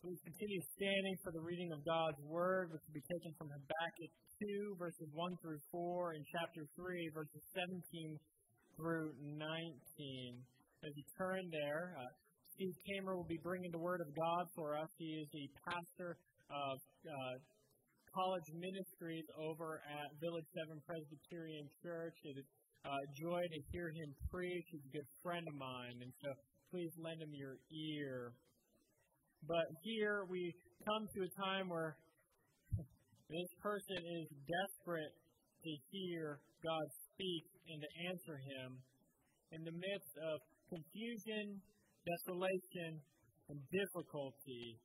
Please continue standing for the reading of God's Word, which will be taken from Habakkuk 2, verses 1 through 4, and chapter 3, verses 17 through 19. As you turn there, uh, Steve Kamer will be bringing the Word of God for us. He is the pastor of uh, college ministries over at Village 7 Presbyterian Church. It is uh, joy to hear him preach. He's a good friend of mine, and so please lend him your ear. But here we come to a time where this person is desperate to hear God speak and to answer him in the midst of confusion, desolation, and difficulty.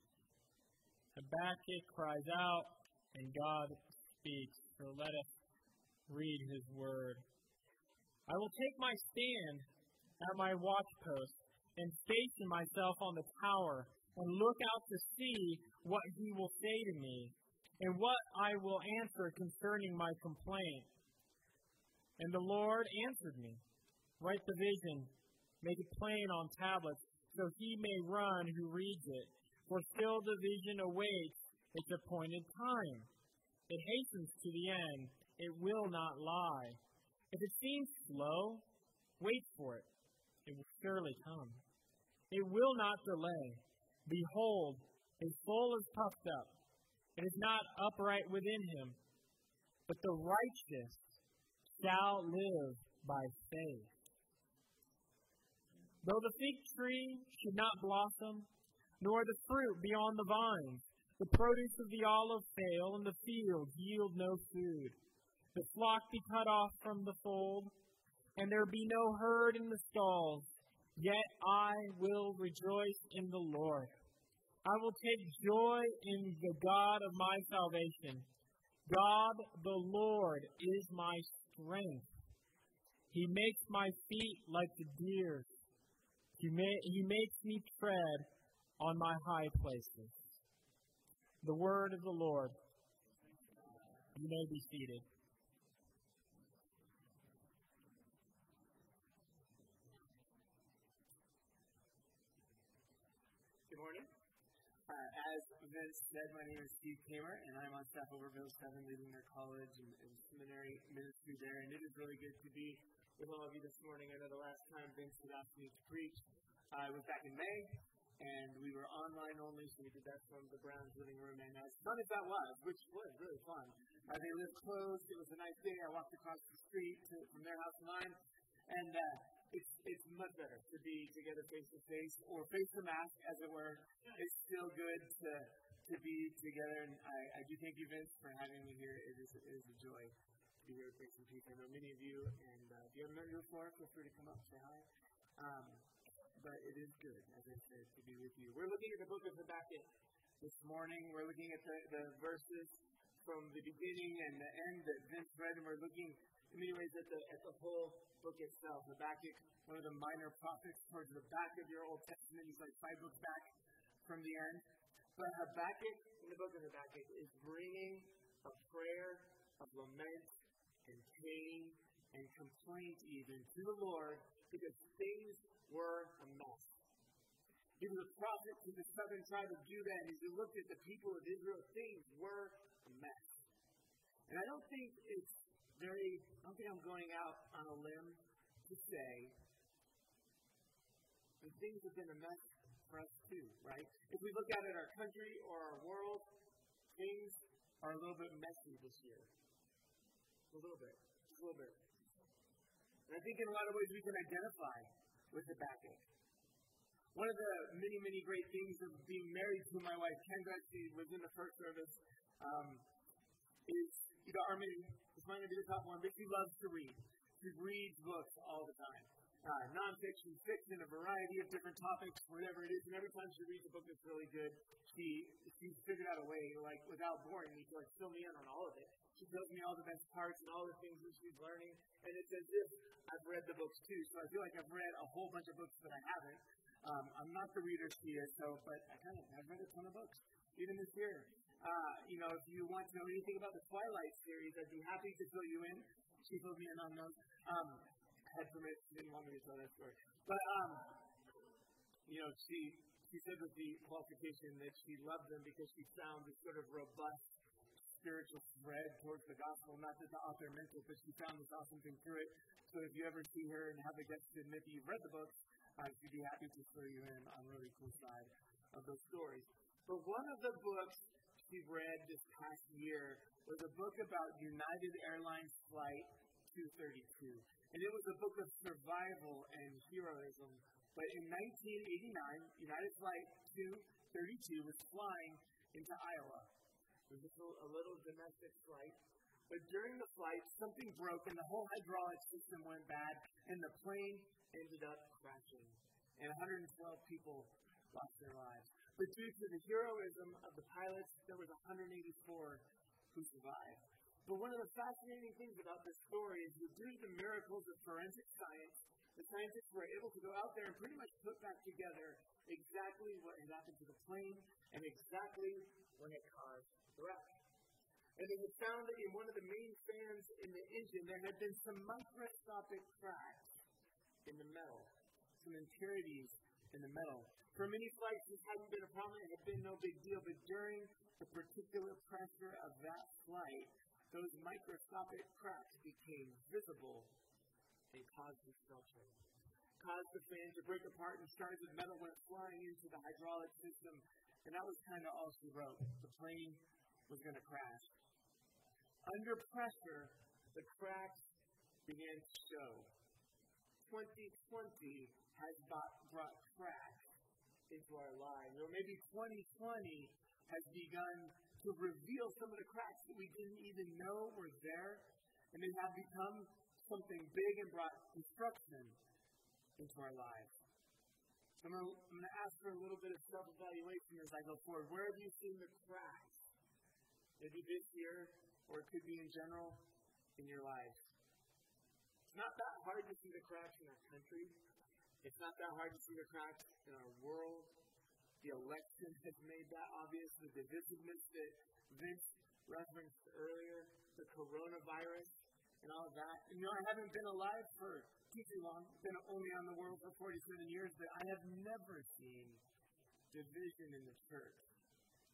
Habakkuk cries out, and God speaks. So let us read his word. I will take my stand at my watchpost and station myself on the tower and look out to see what he will say to me and what I will answer concerning my complaint. And the Lord answered me Write the vision, make it plain on tablets, so he may run who reads it. For still the vision awaits its appointed time. It hastens to the end, it will not lie. If it seems slow, wait for it. It will surely come. It will not delay. Behold, his soul is puffed up, and is not upright within him. But the righteous shall live by faith. Though the fig tree should not blossom, nor the fruit be on the vine, the produce of the olive fail, and the fields yield no food, the flock be cut off from the fold, and there be no herd in the stalls, Yet I will rejoice in the Lord. I will take joy in the God of my salvation. God the Lord is my strength. He makes my feet like the deer's. He, may, he makes me tread on my high places. The word of the Lord. You may be seated. As Vince said, my name is Steve Kamer, and I'm on staff over Village 7, leading their college and, and, seminary ministry there. And it is really good to be with all of you this morning. I know the last time Vince had asked me to preach uh, was back in May, and we were online only, so we did that from the Browns living room. And as fun as that was, which was really fun, uh, they lived close. It was a nice day. I walked across the street to, from their house to mine, and uh, it's, it's much better to be together face to face or face to mask, as it were. It's still good to, to be together. And I, I do thank you, Vince, for having me here. It is, it is a joy to be here with Grace and Peace. I know many of you, and uh, if you haven't met me before, feel free to come up and say hi. Um, but it is good, as I said, to be with you. We're looking at the book of Habakkuk this morning. We're looking at the, the verses from the beginning and the end that Vince read, and we're looking in many ways at the, at the whole book itself. Habakkuk, one of the minor prophets, towards the back of your Old Testament. He's like five books back from the end. But Habakkuk, in the book of Habakkuk, is bringing a prayer of lament and pain and complaint even to the Lord because things were a mess. He was a prophet to the southern tribe of Judah, and as he looked at the people of Israel, things were a mess. And I don't think it's very, I don't think I'm going out on a limb to say that things have been a mess for us too, right? If we look out at our country or our world, things are a little bit messy this year. A little bit. Just a little bit. And I think in a lot of ways we can identify with the Habakkuk. One of the many, many great things of being married to my wife, Kendra, she was in the first service, um, is, you know, Armin might not be the top one, but she loves to read. She reads books all the time. Uh, nonfiction, fiction, a variety of different topics, whatever it is. And every time she reads a book that's really good, she she's figured out a way, like without boring me, to like fill me in on all of it. She tells me all the best parts and all the things that she's learning, and it's as if I've read the books too. So I feel like I've read a whole bunch of books that I haven't. Um, I'm not the reader she is, so but I kind of I've read a ton of books, even this year. Uh, you know, if you want to know anything about the Twilight series, I'd be happy to fill you in. She filled me in on those. Um, I had permission, didn't want me to tell that story. But, um, you know, she, she said with the qualification that she loved them because she found this sort of robust spiritual thread towards the gospel. Not that the author meant it, but she found this awesome thing through it. So if you ever see her and have a guest to admit that you've read the book, uh, she'd be happy to fill you in on really cool side of those stories. But one of the books she read this past year was a book about United Airlines Flight 232. And it was a book of survival and heroism. But in 1989, United Flight 232 was flying into Iowa. It was just a little domestic flight. But during the flight, something broke and the whole hydraulic system went bad, and the plane ended up crashing. And 112 people lost their lives. But due to the heroism of the pilots, there was 184 who survived. But one of the fascinating things about this story is that due to the miracles of forensic science, the scientists were able to go out there and pretty much put back together exactly what had happened to the plane and exactly what had caused the wreck. and they had found that in one of the main fans in the engine, there had been some microscopic cracks in the metal, some impurities in the metal. For many flights, this hadn't been a problem. It had been no big deal. But during the particular pressure of that flight, those microscopic cracks became visible and caused destruction. Caused the fan to break apart and shards of metal went flying into the hydraulic system. And that was kind of all she wrote. The plane was going to crash. Under pressure, the cracks began to show. 2020 has brought into our lives. Or maybe 2020 has begun to reveal some of the cracks that we didn't even know were there. And they have become something big and brought destruction into our lives. So I'm going to ask for a little bit of self evaluation as I go forward. Where have you seen the cracks maybe this year, or it could be in general in your life. It's not that hard to see the cracks in our country. It's not that hard to see the cracks in our world. The election has made that obvious. The divisiveness that Vince referenced earlier, the coronavirus, and all of that. You know, I haven't been alive for too, too long. Been only on the world for 47 years, but I have never seen division in the church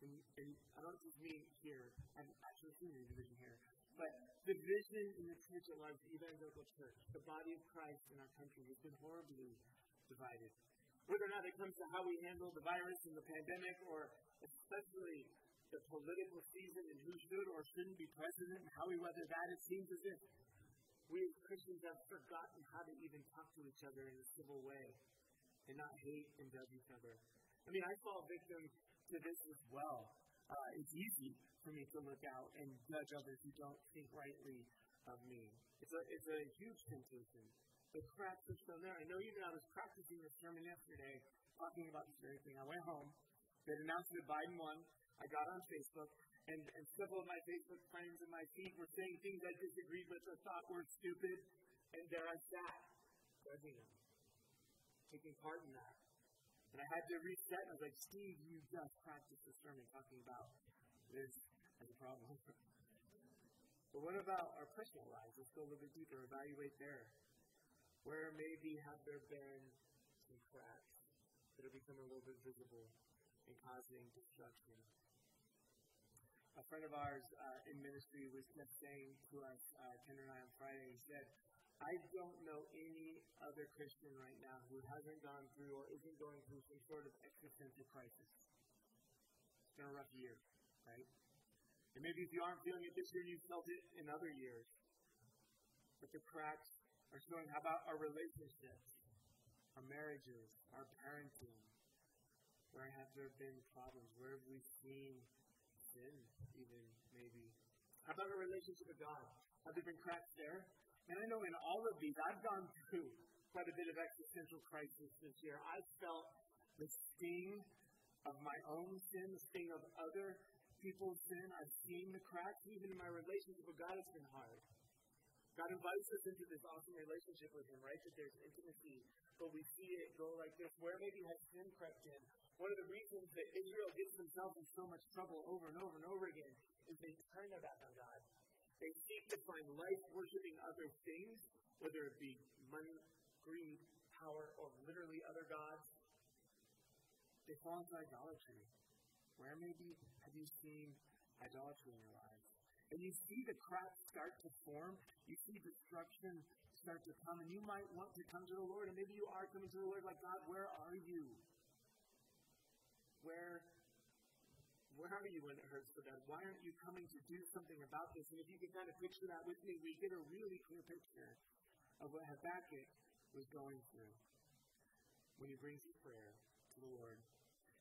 and, and I don't just mean here, I'm actually seeing a division here, but the division in the church at large, the evangelical church, the body of Christ in our country has been horribly divided. Whether or not it comes to how we handle the virus and the pandemic, or especially the political season and who should or shouldn't be president and how we weather that, it seems as if we as Christians have forgotten how to even talk to each other in a civil way and not hate and judge each other. I mean, I fall victim to this as well. Uh, it's easy for me to look out and judge others who don't think rightly of me. It's a, it's a huge temptation. The cracks are still there. I know even I was practicing this sermon yesterday, talking about this very thing. I went home. They announced that Biden won. I got on Facebook, and, and several of my Facebook friends and my feed were saying things I disagreed with or thought were stupid, and there I sat, judging them, taking part in that. And I had to reset, and I was like, Steve, you just practiced the sermon talking about this as a problem. but what about our personal lives? Let's go a little bit deeper, evaluate there. Where maybe have there been some cracks that have become a little bit visible and causing destruction? A friend of ours uh, in ministry was just saying to us, uh, Ken and I on Friday, he said, I don't know any other Christian right now who hasn't gone through or isn't going through some sort of existential crisis. It's been a rough year, right? And maybe if you aren't feeling it this year, you've felt it in other years. But the cracks are showing. How about our relationships, our marriages, our parenting? Where have there been problems? Where have we seen sin, even maybe? How about our relationship with God? Have there been cracks there? And I know in all of these, I've gone through quite a bit of existential crisis this year. I've felt the sting of my own sin, the sting of other people's sin. I've seen the cracks. Even in my relationship with God, it's been hard. God invites us into this awesome relationship with Him, right? That there's intimacy, but we see it go like this. Where maybe has sin crept in? One of the reasons that Israel gets themselves in so much trouble over and over and over again is they turn their back on God. They seek to find life worshiping other things, whether it be money, greed, power, or literally other gods. they fall into idolatry. Where maybe have you seen idolatry in your lives? And you see the cracks start to form, you see destruction start to come, and you might want to come to the Lord, and maybe you are coming to the Lord like, God, where are you? Where where are you when it hurts so bad? Why aren't you coming to do something about this? And if you can kind of picture that with me, we get a really clear picture of what Habakkuk was going through when he brings his prayer to the Lord.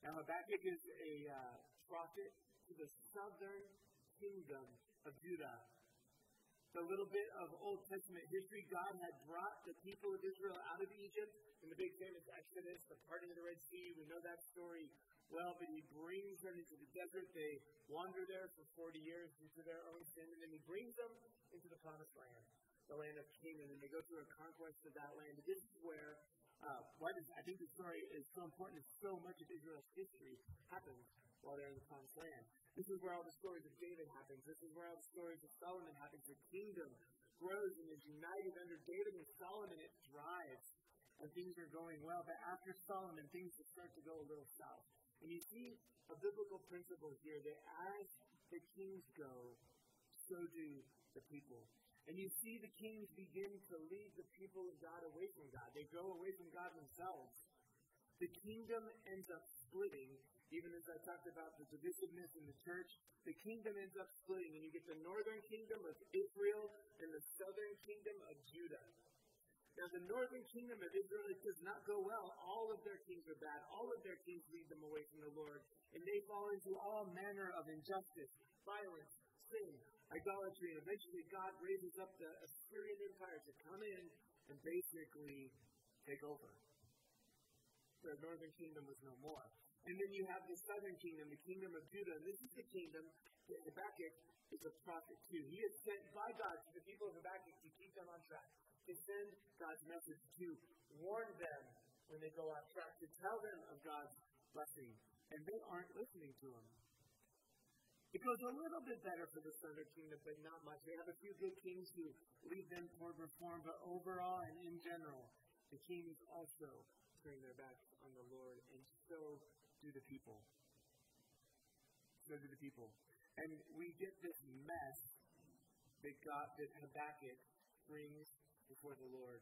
Now, Habakkuk is a uh, prophet to the southern kingdom of Judah. The little bit of Old Testament history, God had brought the people of Israel out of Egypt in the big famous Exodus, the parting of the Red Sea. We know that story well, but he brings them into the desert. They wander there for 40 years due to their own sin, and then he brings them into the promised land, the land of Canaan, and they go through a conquest of that land. And this is where, uh, why does, I think the story is so important, so much of Israel's history happens while they're in the promised land. This is where all the stories of David happens. This is where all the stories of Solomon happens. The kingdom grows and is united under David and Solomon. It thrives and things are going well. But after Solomon, things start to go a little south. And you see a biblical principle here that as the kings go, so do the people. And you see the kings begin to lead the people of God away from God. They go away from God themselves. The kingdom ends up splitting, even as I talked about the divisiveness in the church. The kingdom ends up splitting, and you get the northern kingdom of Israel and the southern kingdom of Judah. Now, the northern kingdom of Israel, it does not go well. All of their kings are bad. All of their kings lead them away from the Lord. And they fall into all manner of injustice, violence, sin, idolatry. And eventually, God raises up the Assyrian Empire to come in and basically take over. The northern kingdom was no more. And then you have the southern kingdom, the kingdom of Judah. And this is the kingdom that Habakkuk is a prophet to. He is sent by God to the people of Habakkuk to keep them on track to send God's message, to warn them when they go off track, to tell them of God's blessing. And they aren't listening to him. It goes a little bit better for the southern kingdom, but not much. They have a few good kings who lead them toward reform, but overall and in general, the kings also turn their backs on the Lord, and so do the people. So do the people. And we get this mess that God, that Habakkuk brings before the Lord.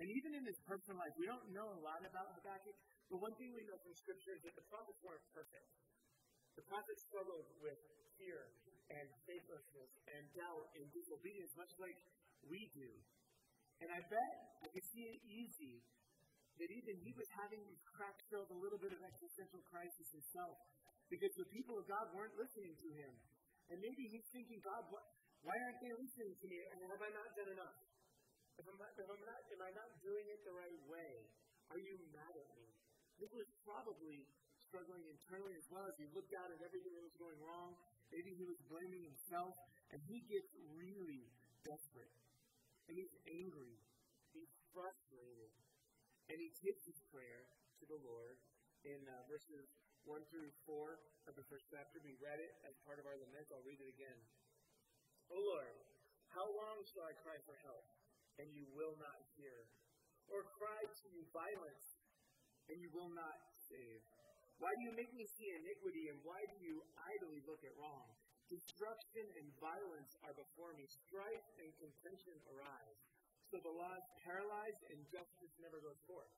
And even in his personal life, we don't know a lot about Habakkuk, but one thing we know from Scripture is that the prophets weren't perfect. The prophets struggled with fear and faithlessness and doubt and disobedience, much like we do. And I bet I see it easy that even he was having cracks filled a little bit of existential crisis himself because the people of God weren't listening to him. And maybe he's thinking, God, what, why aren't they listening to me? And have I not done enough? If I'm not, if I'm not, am I not doing it the right way? Are you mad at me? Luke was probably struggling internally as well as he looked out at everything that was going wrong. Maybe he was blaming himself, and he gets really desperate. And he's angry. He's frustrated. And he takes his prayer to the Lord in uh, verses 1 through 4 of the first chapter. We read it as part of our lament. I'll read it again. O Lord, how long shall I cry for help? and you will not hear, or cry to you violence, and you will not save? Why do you make me see iniquity, and why do you idly look at wrong? Destruction and violence are before me, strife and contention arise. So the law is paralyzed, and justice never goes forth.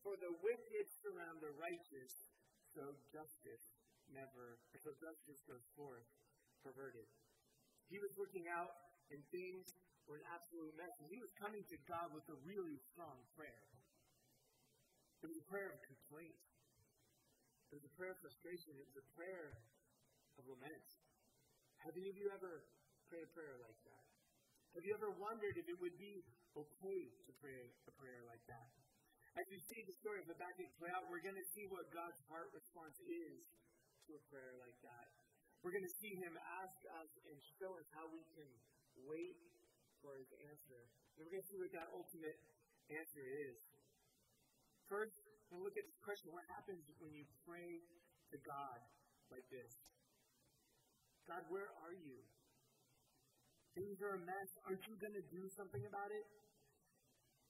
For the wicked surround the righteous, so justice never, so justice goes forth perverted. He was looking out, and things were an absolute mess. And he was coming to God with a really strong prayer. It was a prayer of complaint. It was a prayer of frustration. It was a prayer of lament. Have any of you ever prayed a prayer like that? Have you ever wondered if it would be okay to pray a prayer like that? As you see the story of Habakkuk play out, we're going to see what God's heart response is to a prayer like that. We're going to see Him ask us and show us how we can wait for his answer. And we're going to see what that ultimate answer is. First, we'll look at this question what happens when you pray to God like this? God, where are you? Things are a mess. Aren't you going to do something about it?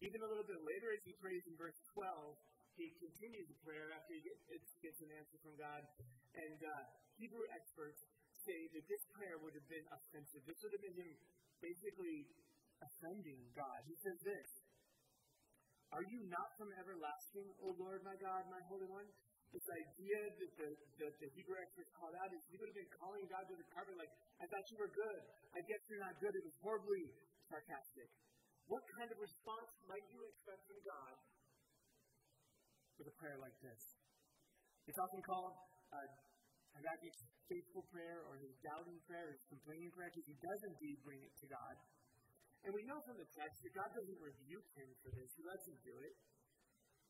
Even a little bit later, as he prays in verse 12, he continues the prayer after he gets, gets an answer from God. And uh, Hebrew experts say that this prayer would have been offensive. This would have been him basically offending God. He says this Are you not from everlasting, O Lord my God, my Holy One? This idea that the, that the Hebrew experts called out is he would have been calling God to the carpet like, I thought you were good. I guess you're not good. It was horribly sarcastic. What kind of response might you expect from God with a prayer like this? It's often called uh, Habakkuk's faithful prayer or his doubting prayer or his complaining prayer because he does indeed bring it to God. And we know from the text that God doesn't rebuke him for this, he lets him do it.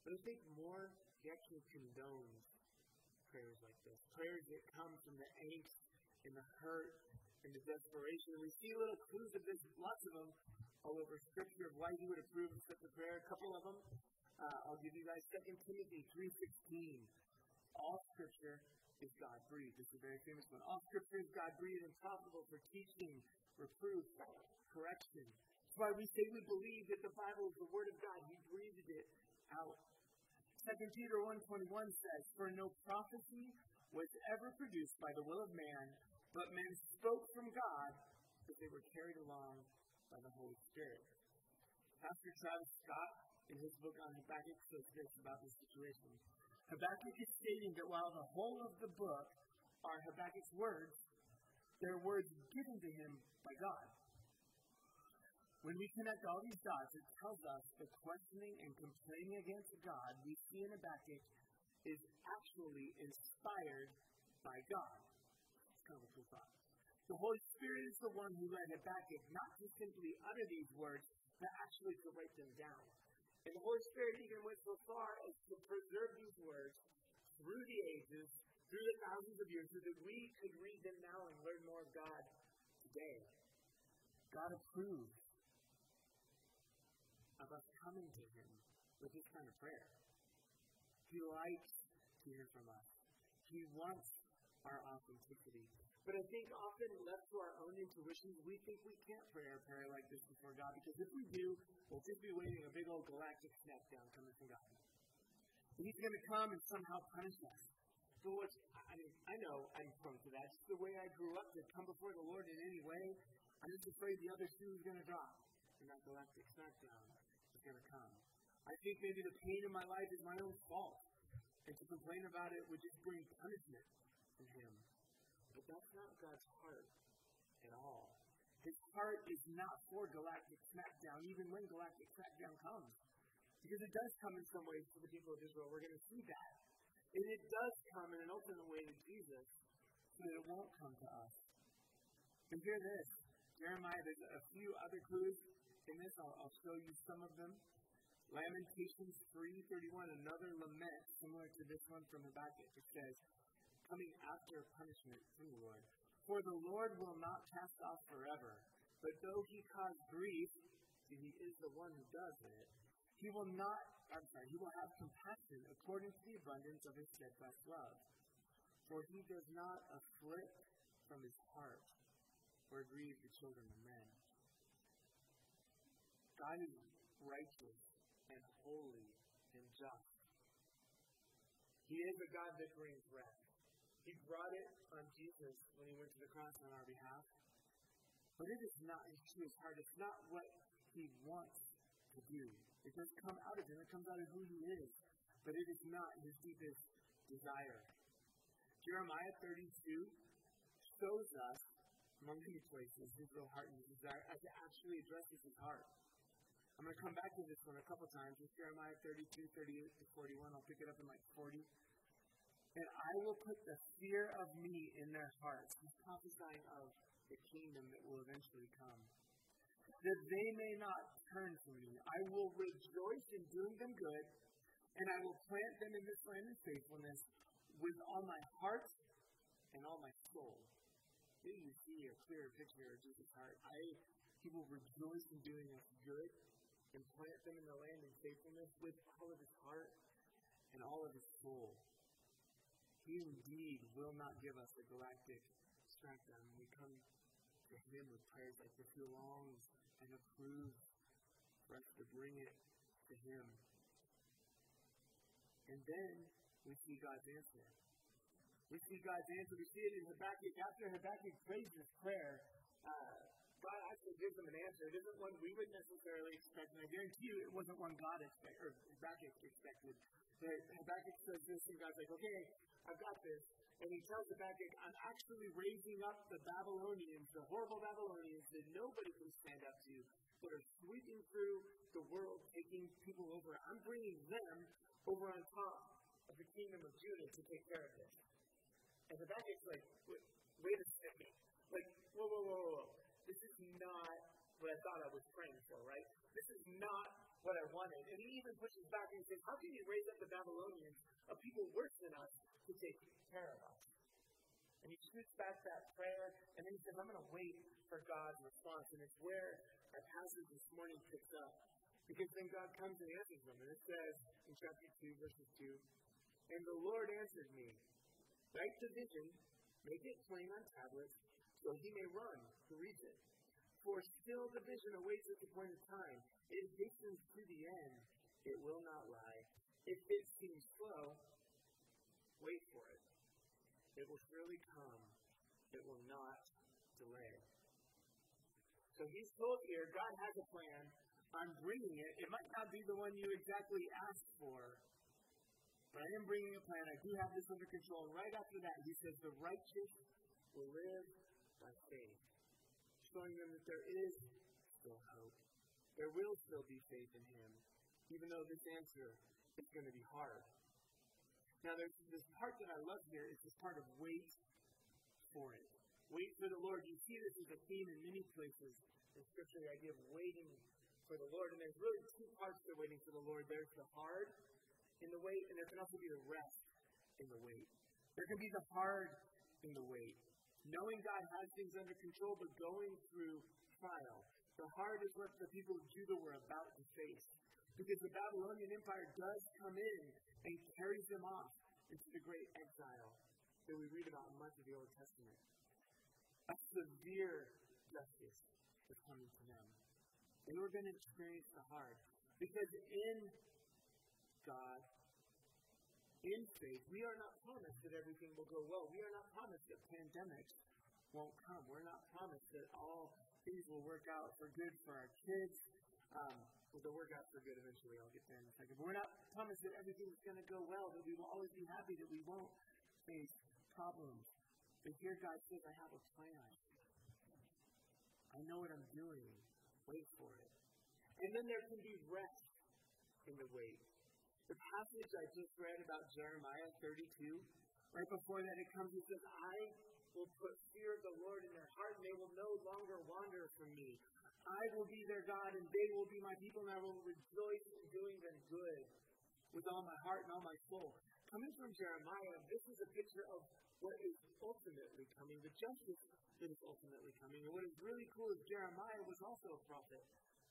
But I think more, he actually condones prayers like this. Prayers that come from the angst and the hurt and the desperation. And we see little clues of this, lots of them, all over Scripture of why he would approve of such a prayer. A couple of them. Uh, I'll give you guys 2 Timothy 3.16. All Scripture is God breathed. This is a very famous one. All Scripture is God breathed and profitable for teaching, reproof, correction. That's why we say we believe that the Bible is the Word of God. He breathed it out. 2 Peter 1.21 says, For no prophecy was ever produced by the will of man, but men spoke from God as they were carried along by the Holy Spirit. Pastor Travis Scott, in his book on Habakkuk, says this about this situation. Habakkuk is stating that while the whole of the book are Habakkuk's words, they're words given to him by God. When we connect all these dots, it tells us the questioning and complaining against God we see in Habakkuk is actually inspired by God. Thought. The Holy Spirit is the one who led Habakkuk not to simply utter these words, but actually to write them down. And the Holy Spirit even went so far as to preserve these words through the ages, through the thousands of years, so that we could read them now and learn more of God today. God approved of us coming to Him with this kind of prayer. He likes to hear from us. He wants our authenticity. But I think often left to our own intuitions, we think we can't pray a prayer like this before God because if we do, we'll just be waiting a big old galactic smackdown coming from God. And He's going to come and somehow punish us. So what's, I mean, I know I'm prone to that. It's the way I grew up to come before the Lord in any way. I'm just afraid the other shoe is going to drop and that galactic smackdown going to come. I think maybe the pain in my life is my own fault. And to complain about it would just bring punishment from Him. But that's not God's heart at all. His heart is not for galactic smackdown, even when galactic smackdown comes. Because it does come in some ways to the people of Israel. We're going to see that. And it does come in an ultimate way to Jesus, so that it won't come to us. And hear this. Jeremiah, there's a few other clues in this. I'll, I'll show you some of them. Lamentations 3.31, another lament similar to this one from Habakkuk. It says, coming after punishment from the Lord. For the Lord will not cast off forever, but though he cause grief, he is the one who does it, he will not, I'm sorry, he will have compassion according to the abundance of his steadfast love. For he does not afflict from his heart or grieve the children of men. God is righteous and holy and just. He is a God that brings wrath. He brought it on Jesus when he went to the cross on our behalf. But it is not to his heart. It's not what he wants to do. It doesn't come out of him. It comes out of who he is. But it is not his deepest desire. Jeremiah 32 shows us, among many places, his real heart and his desire as it actually addresses his heart. I'm going to come back to this one a couple times. It's Jeremiah 32, 38 to 41. I'll pick it up in like 40. And I will put the fear of me in their hearts. He's prophesying of the kingdom that will eventually come. That they may not turn from me. I will rejoice in doing them good, and I will plant them in this land in faithfulness with all my heart and all my soul. You see a clearer picture of Jesus' heart. I, he will rejoice in doing us good and plant them in the land in faithfulness with all of his heart and all of his soul. He indeed will not give us a galactic when we come to him with prayers like this. He longs and approves for us to bring it to him. And then we see God's answer. We see God's answer. We see it in Habakkuk. After Habakkuk prays this prayer, uh, God actually gives them an answer. It isn't one we would necessarily expect, and I guarantee you it wasn't one God expected, or Habakkuk expected. But Habakkuk says this, and God's like, okay, I've got this. And he tells Habakkuk, I'm actually raising up the Babylonians, the horrible Babylonians that nobody can stand up to, that are sweeping through the world, taking people over. I'm bringing them over on top of the kingdom of Judah to take care of this. And Habakkuk's like, wait, wait a second. Like, whoa, whoa, whoa, whoa. This is not what I thought I was praying for, right? This is not what I wanted. And he even pushes back and says, How can you raise up the Babylonians, a people worse than us, to take care of us? And he shoots back that prayer, and then he says, I'm going to wait for God's response. And it's where our passage this morning picks up. Because then God comes and answers them. And it says in chapter 2, verses 2, And the Lord answered me, Write the vision, make it plain on tablets, so he may run to read it. For still the vision awaits point of time. It hastens to the end. It will not lie. If it seems slow, wait for it. It will surely come. It will not delay. So he's told here, God has a plan. I'm bringing it. It might not be the one you exactly asked for, but I am bringing a plan. I do have this under control. And right after that, he says, The righteous will live by faith, showing them that there is still hope. There will still be faith in him, even though this answer is going to be hard. Now, there's this part that I love here is this part of wait for it. Wait for the Lord. You see this as a theme in many places in Scripture, the idea of waiting for the Lord. And there's really two parts to waiting for the Lord. There's the hard in the wait, and there can also be the rest in the wait. There can be the hard in the wait. Knowing God has things under control, but going through trial. The hard is what the people of Judah were about to face. Because the Babylonian Empire does come in and carries them off into the great exile that we read about in much of the Old Testament. A severe justice is coming to them. They were going to experience the hard. Because in God, in faith, we are not promised that everything will go well. We are not promised that pandemics won't come. We're not promised that all things will work out for good for our kids. Um, well, they'll work out for good eventually. I'll get there in a second. But we're not promised that everything's going to go well, that we will always be happy, that we won't face problems. But here God says, I have a plan. I know what I'm doing. Wait for it. And then there can be rest in the wait. The passage I just read about Jeremiah 32, right before that it comes, it says, I will put fear of the Lord in their heart, and they will no longer wander from me. I will be their God, and they will be my people, and I will rejoice in doing them good with all my heart and all my soul. Coming from Jeremiah, this is a picture of what is ultimately coming, the justice that is ultimately coming. And what is really cool is Jeremiah was also a prophet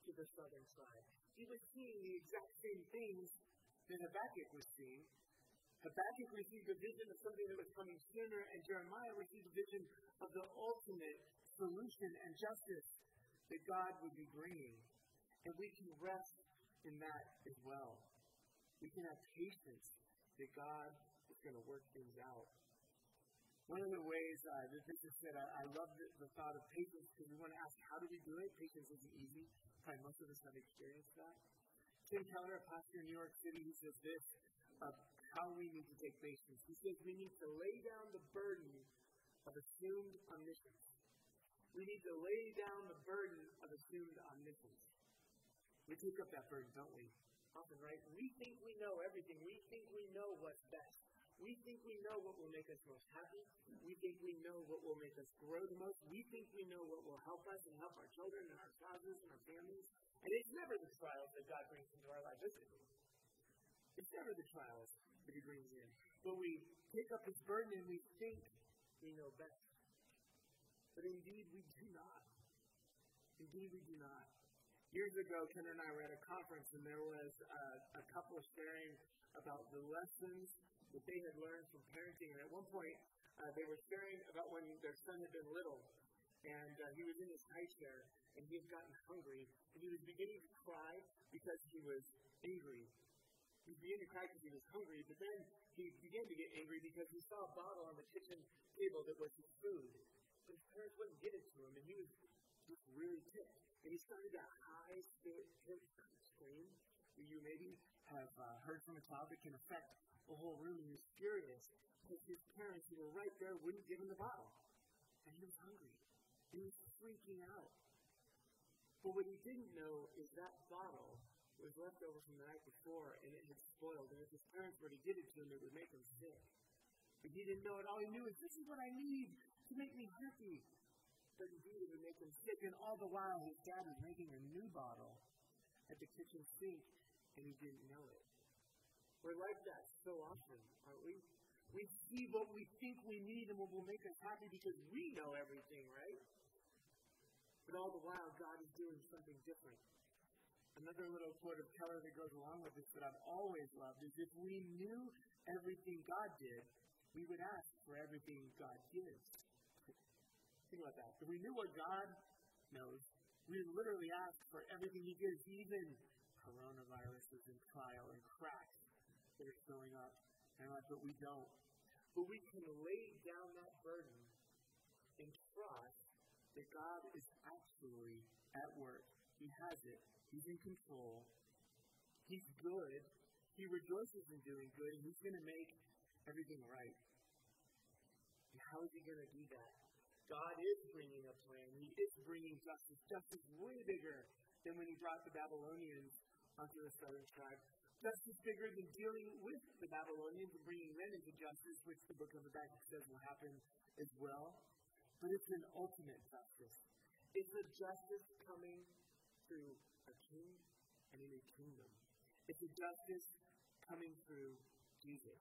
to the southern side. He was seeing the exact same things that Habakkuk was seeing. Habakkuk received a vision of something that was coming sooner, and Jeremiah received a vision of the ultimate solution and justice that God would be bringing. And we can rest in that as well. We can have patience that God is going to work things out. One of the ways uh, that this is said, I, I love the, the, thought of patience because we want to ask, how do we do it? Patience isn't easy. Probably most of us have experienced that. Tim Keller, a pastor in New York City, he says this of how we need to take patience. He says we need to lay down the burden of assumed omniscience. We need to lay down the burden of assumed omniscience. We take up that burden, don't we? Often, right? We think we know everything. We think we know what's best. We think we know what will make us most happy. We think we know what will make us grow the most. We think we know what will help us and help our children and our spouses and our families. And it's never the trials that God brings into our life, is it? It's never the trials that He brings in. But we pick up His burden and we think we know best. But indeed, we do not. Indeed, we do not. Years ago, Ken and I were at a conference, and there was a couple sharing about the lessons that they had learned from parenting. And at one point, uh, they were sharing about when their son had been little, and uh, he was in his high chair, and he had gotten hungry, and he was beginning to cry because he was angry. He began to cry because he was hungry, but then he began to get angry because he saw a bottle on the kitchen table that was his food. But his parents wouldn't give it to him, and he was just really ticked. And he started that high spirit scream that you maybe have uh, heard from a child that can affect the whole room, he was furious because his parents, who were right there, wouldn't give him the bottle. And he was hungry. He was freaking out. But what he didn't know is that bottle was left over from the night before and it had spoiled. And if his parents were to give it to him, it would make him sick. But he didn't know it. All he knew is this is what I need to make me happy. But indeed, it would make him sick. And all the while, his dad was making a new bottle at the kitchen sink, and he didn't know it. We're like that so often, aren't we? We see what we think we need and what will make us happy because we know everything, right? But all the while, God is doing something different. Another little quote of Keller that goes along with this that I've always loved is if we knew everything God did, we would ask for everything God gives. Think about that. If we knew what God knows, we would literally ask for everything He gives, even coronaviruses and trial and cracks that are showing up in life, but we don't. But we can lay down that burden and trust that God is actually at work. He has it. He's in control. He's good. He rejoices in doing good, and He's going to make everything right. And how is He going to do that? God is bringing a plan. He is bringing justice. Justice way bigger than when He brought the Babylonians onto the southern tribe. Justice bigger than dealing with the Babylonians and bringing them into justice, which the book of Habakkuk says will happen as well. But it's an ultimate justice. It's a justice coming through a king and in a kingdom. It's a justice coming through Jesus.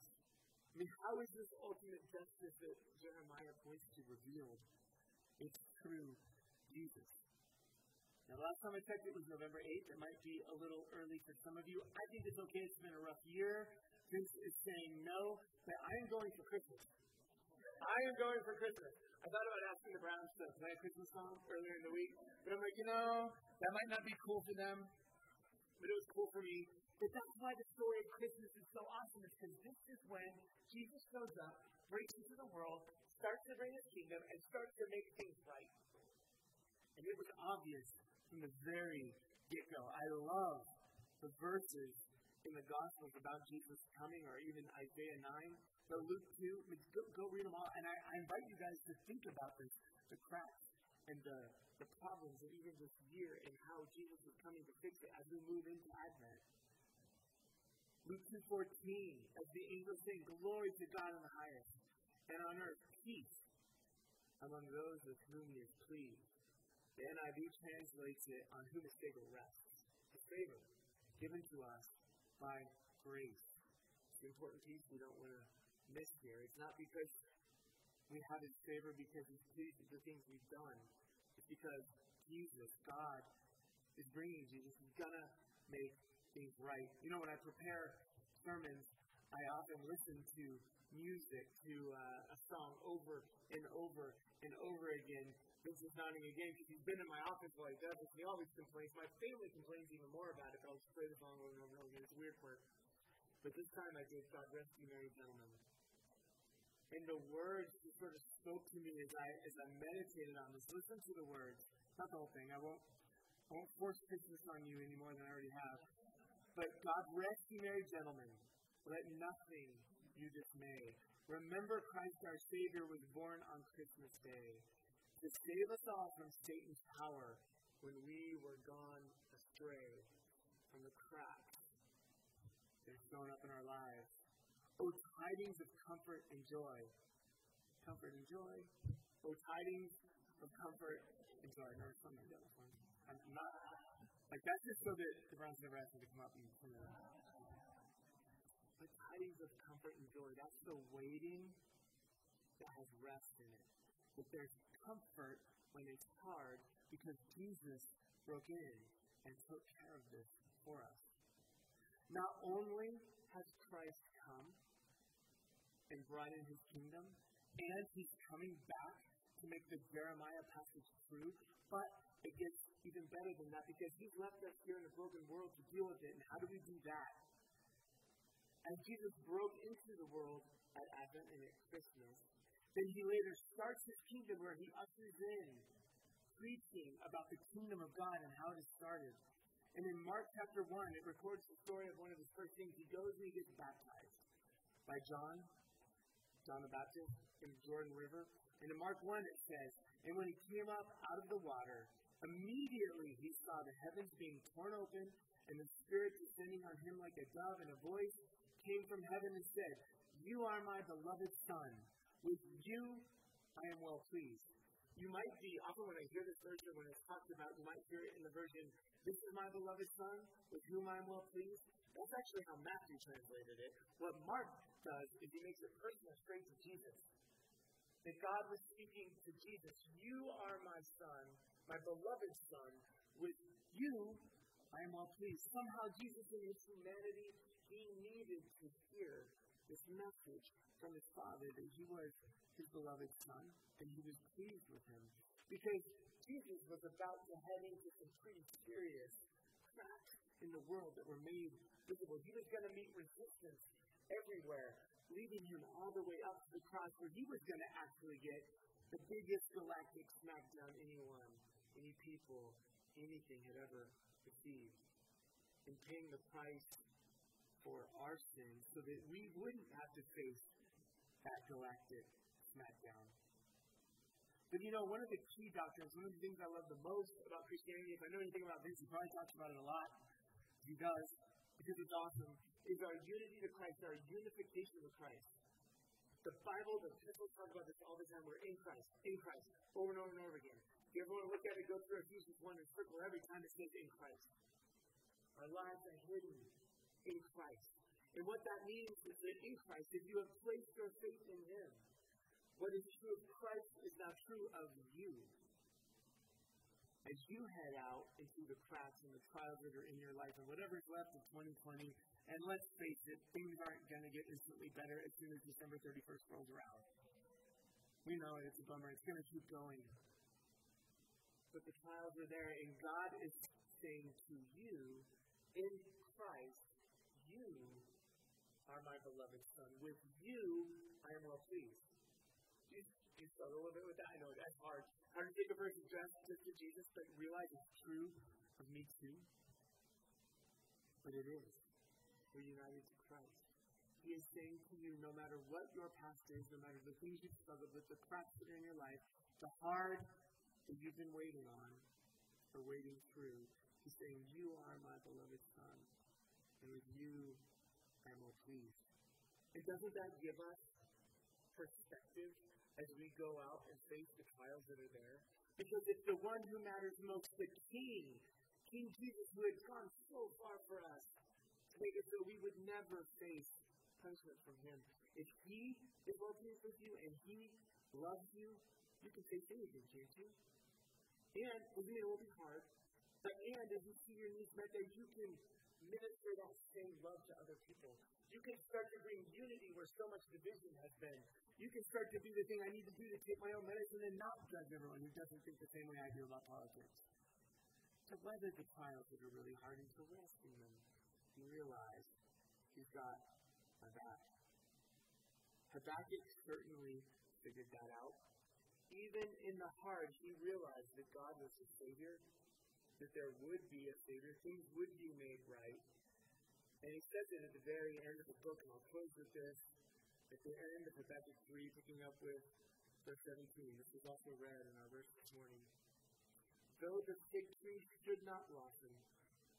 I mean, how is this ultimate justice that Jeremiah points to revealed? It's through Jesus. Now, last time I checked, it was November 8th. It might be a little early for some of you. I think it's okay. It's been a rough year. Vince is saying no, but I am going for Christmas. I am going for Christmas. I thought about asking the Browns to play a Christmas song earlier in the week, but I'm like, you know, that might not be cool for them, but it was cool for me. But that's why the story of Christmas is so awesome, is because this is when Jesus shows up, breaks into the world, starts to bring his kingdom, and starts to make things right. And it was obvious from the very get go. I love the verses in the Gospels about Jesus coming, or even Isaiah 9 so Luke 2, go, go read them all. And I, I invite you guys to think about this, the cracks and the, the problems of even this year and how Jesus is coming to fix it as we move into Advent. Luke 2.14, as the angels sing, Glory to God in the highest, and on earth peace among those with whom he is pleased. The NIV translates it on whom his favor rests. His favor given to us by grace. It's an important piece we don't want to miss here. It's not because we have His favor because He's pleased the things we've done. It's because Jesus, God, is bringing Jesus. He's to make things right. You know, when I prepare sermons, I often listen to music, to uh, a song over and over and over again. This is nodding again because he's been in my office he does this. He always complains. My family complains even more about it, but I'll just play the song over and over again. It's weird for. But this time I did God Rest You Merry Gentlemen. And the words just sort of spoke to me as I as I meditated on this. Listen to the words. Not the whole thing. I won't I won't force Christmas on you any more than I already have. But God rest you, merry gentlemen. Let nothing you dismay. Remember Christ our Savior was born on Christmas Day to save us all from Satan's power when we were gone astray from the cracks that are shown up in our lives. O tidings of comfort and joy. Comfort and joy. O tidings of comfort and joy. It's something like that. I'm not, like, that's just so that the Browns never ask me to come up and sing that. But tidings of comfort and joy, that's the waiting that has rest in it. That there's comfort when it's hard because Jesus broke in and took care of this for us. Not only has Christ come, and brought in his kingdom, and he's coming back to make the Jeremiah passage true. But it gets even better than that because he's left us here in a broken world to deal with it. And how do we do that? as Jesus broke into the world at Advent and at Christmas, then he later starts his kingdom where he ushers in preaching about the kingdom of God and how it is started. And in Mark chapter 1, it records the story of one of his first things. He goes and he gets baptized by John, John the Baptist, in the Jordan River. And in Mark 1, it says, And when he came up out of the water, immediately he saw the heavens being torn open and the Spirit descending on him like a dove, and a voice came from heaven and said, You are my beloved Son. With you I am well pleased. You might be, often when I hear this version, when it's talked about, you might hear it in the version, This is my beloved Son, with whom I am well pleased. That's actually how Matthew translated it. What Mark does is he makes it personal straight to Jesus. That God was speaking to Jesus. You are my Son, my beloved Son. With you I am well pleased. Somehow Jesus in his humanity, he needed to hear this message from his Father that he was his beloved Son and he was pleased with him. Because Jesus was about to head into some pretty serious cracks in the world that were made visible. He was going to meet resistance everywhere, leading him all the way up to the cross where he was going to actually get the biggest galactic smackdown anyone, any people, anything had ever received. In paying the price for our sins so that we wouldn't have to face that galactic smackdown. But you know, one of the key doctrines, one of the things I love the most about Christianity, if I know anything about this, he probably talks about it a lot. He does, because it's awesome, is our unity to Christ, our unification with Christ. The Bible, the epistles talk about this all the time. We're in Christ, in Christ, over and over and over again. If you ever want to look at it, go through Ephesians 1 and circle every time it says in Christ. Our lives are hidden in Christ. And what that means is that in Christ, if you have placed your faith in Him, what is true of Christ is now true of you. As you head out into the cracks and the trials that are in your life and whatever's left of 2020, and let's face it, things aren't going to get instantly better as soon as December 31st rolls around. We know it, it's a bummer. It's going to keep going. But the trials are there, and God is saying to you, in Christ, you are my beloved Son. With you, I am well pleased. You, struggle a little bit with that? I know that's hard. Hard to take a person dressed just to Jesus, but realize it's true of me too. But it is. We're united to Christ. He is saying to you, no matter what your past is, no matter the things you've struggled with, the cracks that are in your life, the hard that you've been waiting on or waiting through, He's saying, You are my beloved Son, and with you I am well pleased. And doesn't that give us perspective as we go out and face the trials that are there? Because it's the one who matters most, the King, King Jesus, who had gone so far for us to make it so we would never face punishment from him. If he is well pleased with you and he loves you, you can face anything, can't you? And doesn't mean it will be hard, but and as you see your needs met there, you can minister that same love to other people. You can start to bring unity where so much division has been. You can start to do the thing I need to do to take my own medicine and not judge everyone who doesn't think the same way I do about politics. To weather the trials that are really hard and to rest in them and realize He's got my back. Habakkuk certainly figured that out. Even in the hard, he realized that God was his Savior that there would be a Savior, things would be made right. And he says it at the very end of the book, and I'll close with this. At the end of Habakkuk 3, picking up with verse 17. This was also read in our verse this morning. Though the fig tree should not blossom,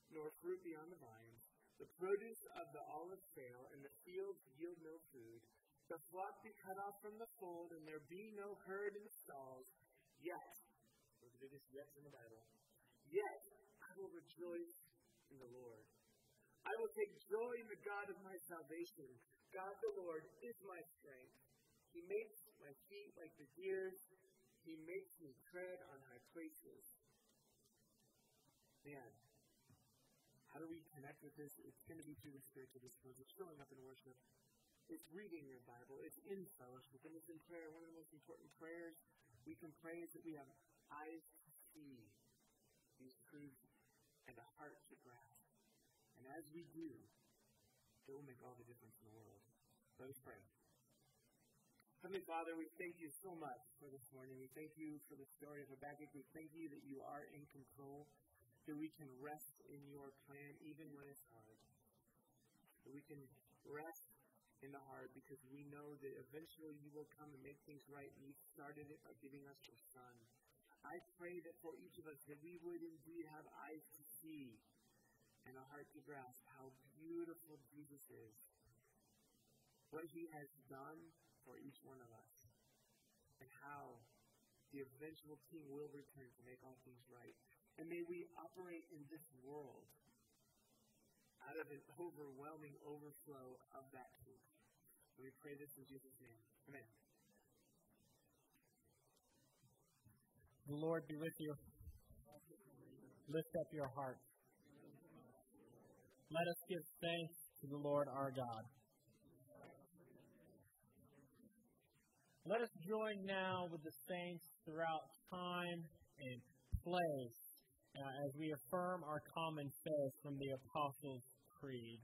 nor fruit be on the vines, the produce of the olive fail, and the fields yield no food, the flock be cut off from the fold, and there be no herd in the stalls, yet, look at this yet in the Bible, Yet I will rejoice in the Lord. I will take joy in the God of my salvation. God the Lord is my strength. He makes my feet like the deer's. He makes me tread on high places. Man, how do we connect with this? It's going to be through the spiritual disciplines. It's showing up in worship. It's reading your Bible. It's in fellowship. And it's in prayer. One of the most important prayers we can pray is that we have eyes to see these truths and a heart to grasp. And as we do, it will make all the difference in the world. Let us pray. Heavenly Father, we thank you so much for this morning. We thank you for the story of Habakkuk. We thank you that you are in control, that we can rest in your plan even when it's hard. That we can rest in the hard because we know that eventually you will come and make things right, and you started it by giving us your Son. I pray that for each of us that we would indeed have eyes to see and a heart to grasp how beautiful Jesus is, what he has done for each one of us, and how the eventual King will return to make all things right. And may we operate in this world out of an overwhelming overflow of that truth. We pray this in Jesus' name. Amen. The Lord be with you. Lift up your heart. Let us give thanks to the Lord our God. Let us join now with the saints throughout time and place uh, as we affirm our common faith from the Apostles' Creed.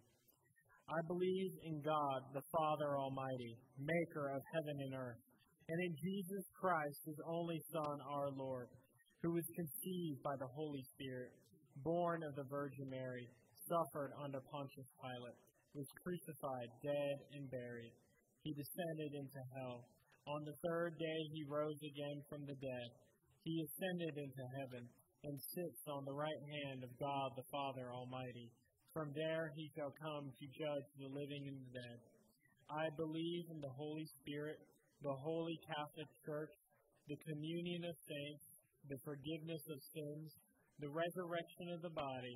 I believe in God, the Father Almighty, maker of heaven and earth, and in Jesus Christ, his only Son, our Lord, who was conceived by the Holy Spirit, born of the Virgin Mary, suffered under Pontius Pilate, was crucified, dead, and buried. He descended into hell. On the third day he rose again from the dead. He ascended into heaven and sits on the right hand of God the Father Almighty. From there he shall come to judge the living and the dead. I believe in the Holy Spirit, the holy Catholic Church, the communion of saints, the forgiveness of sins, the resurrection of the body,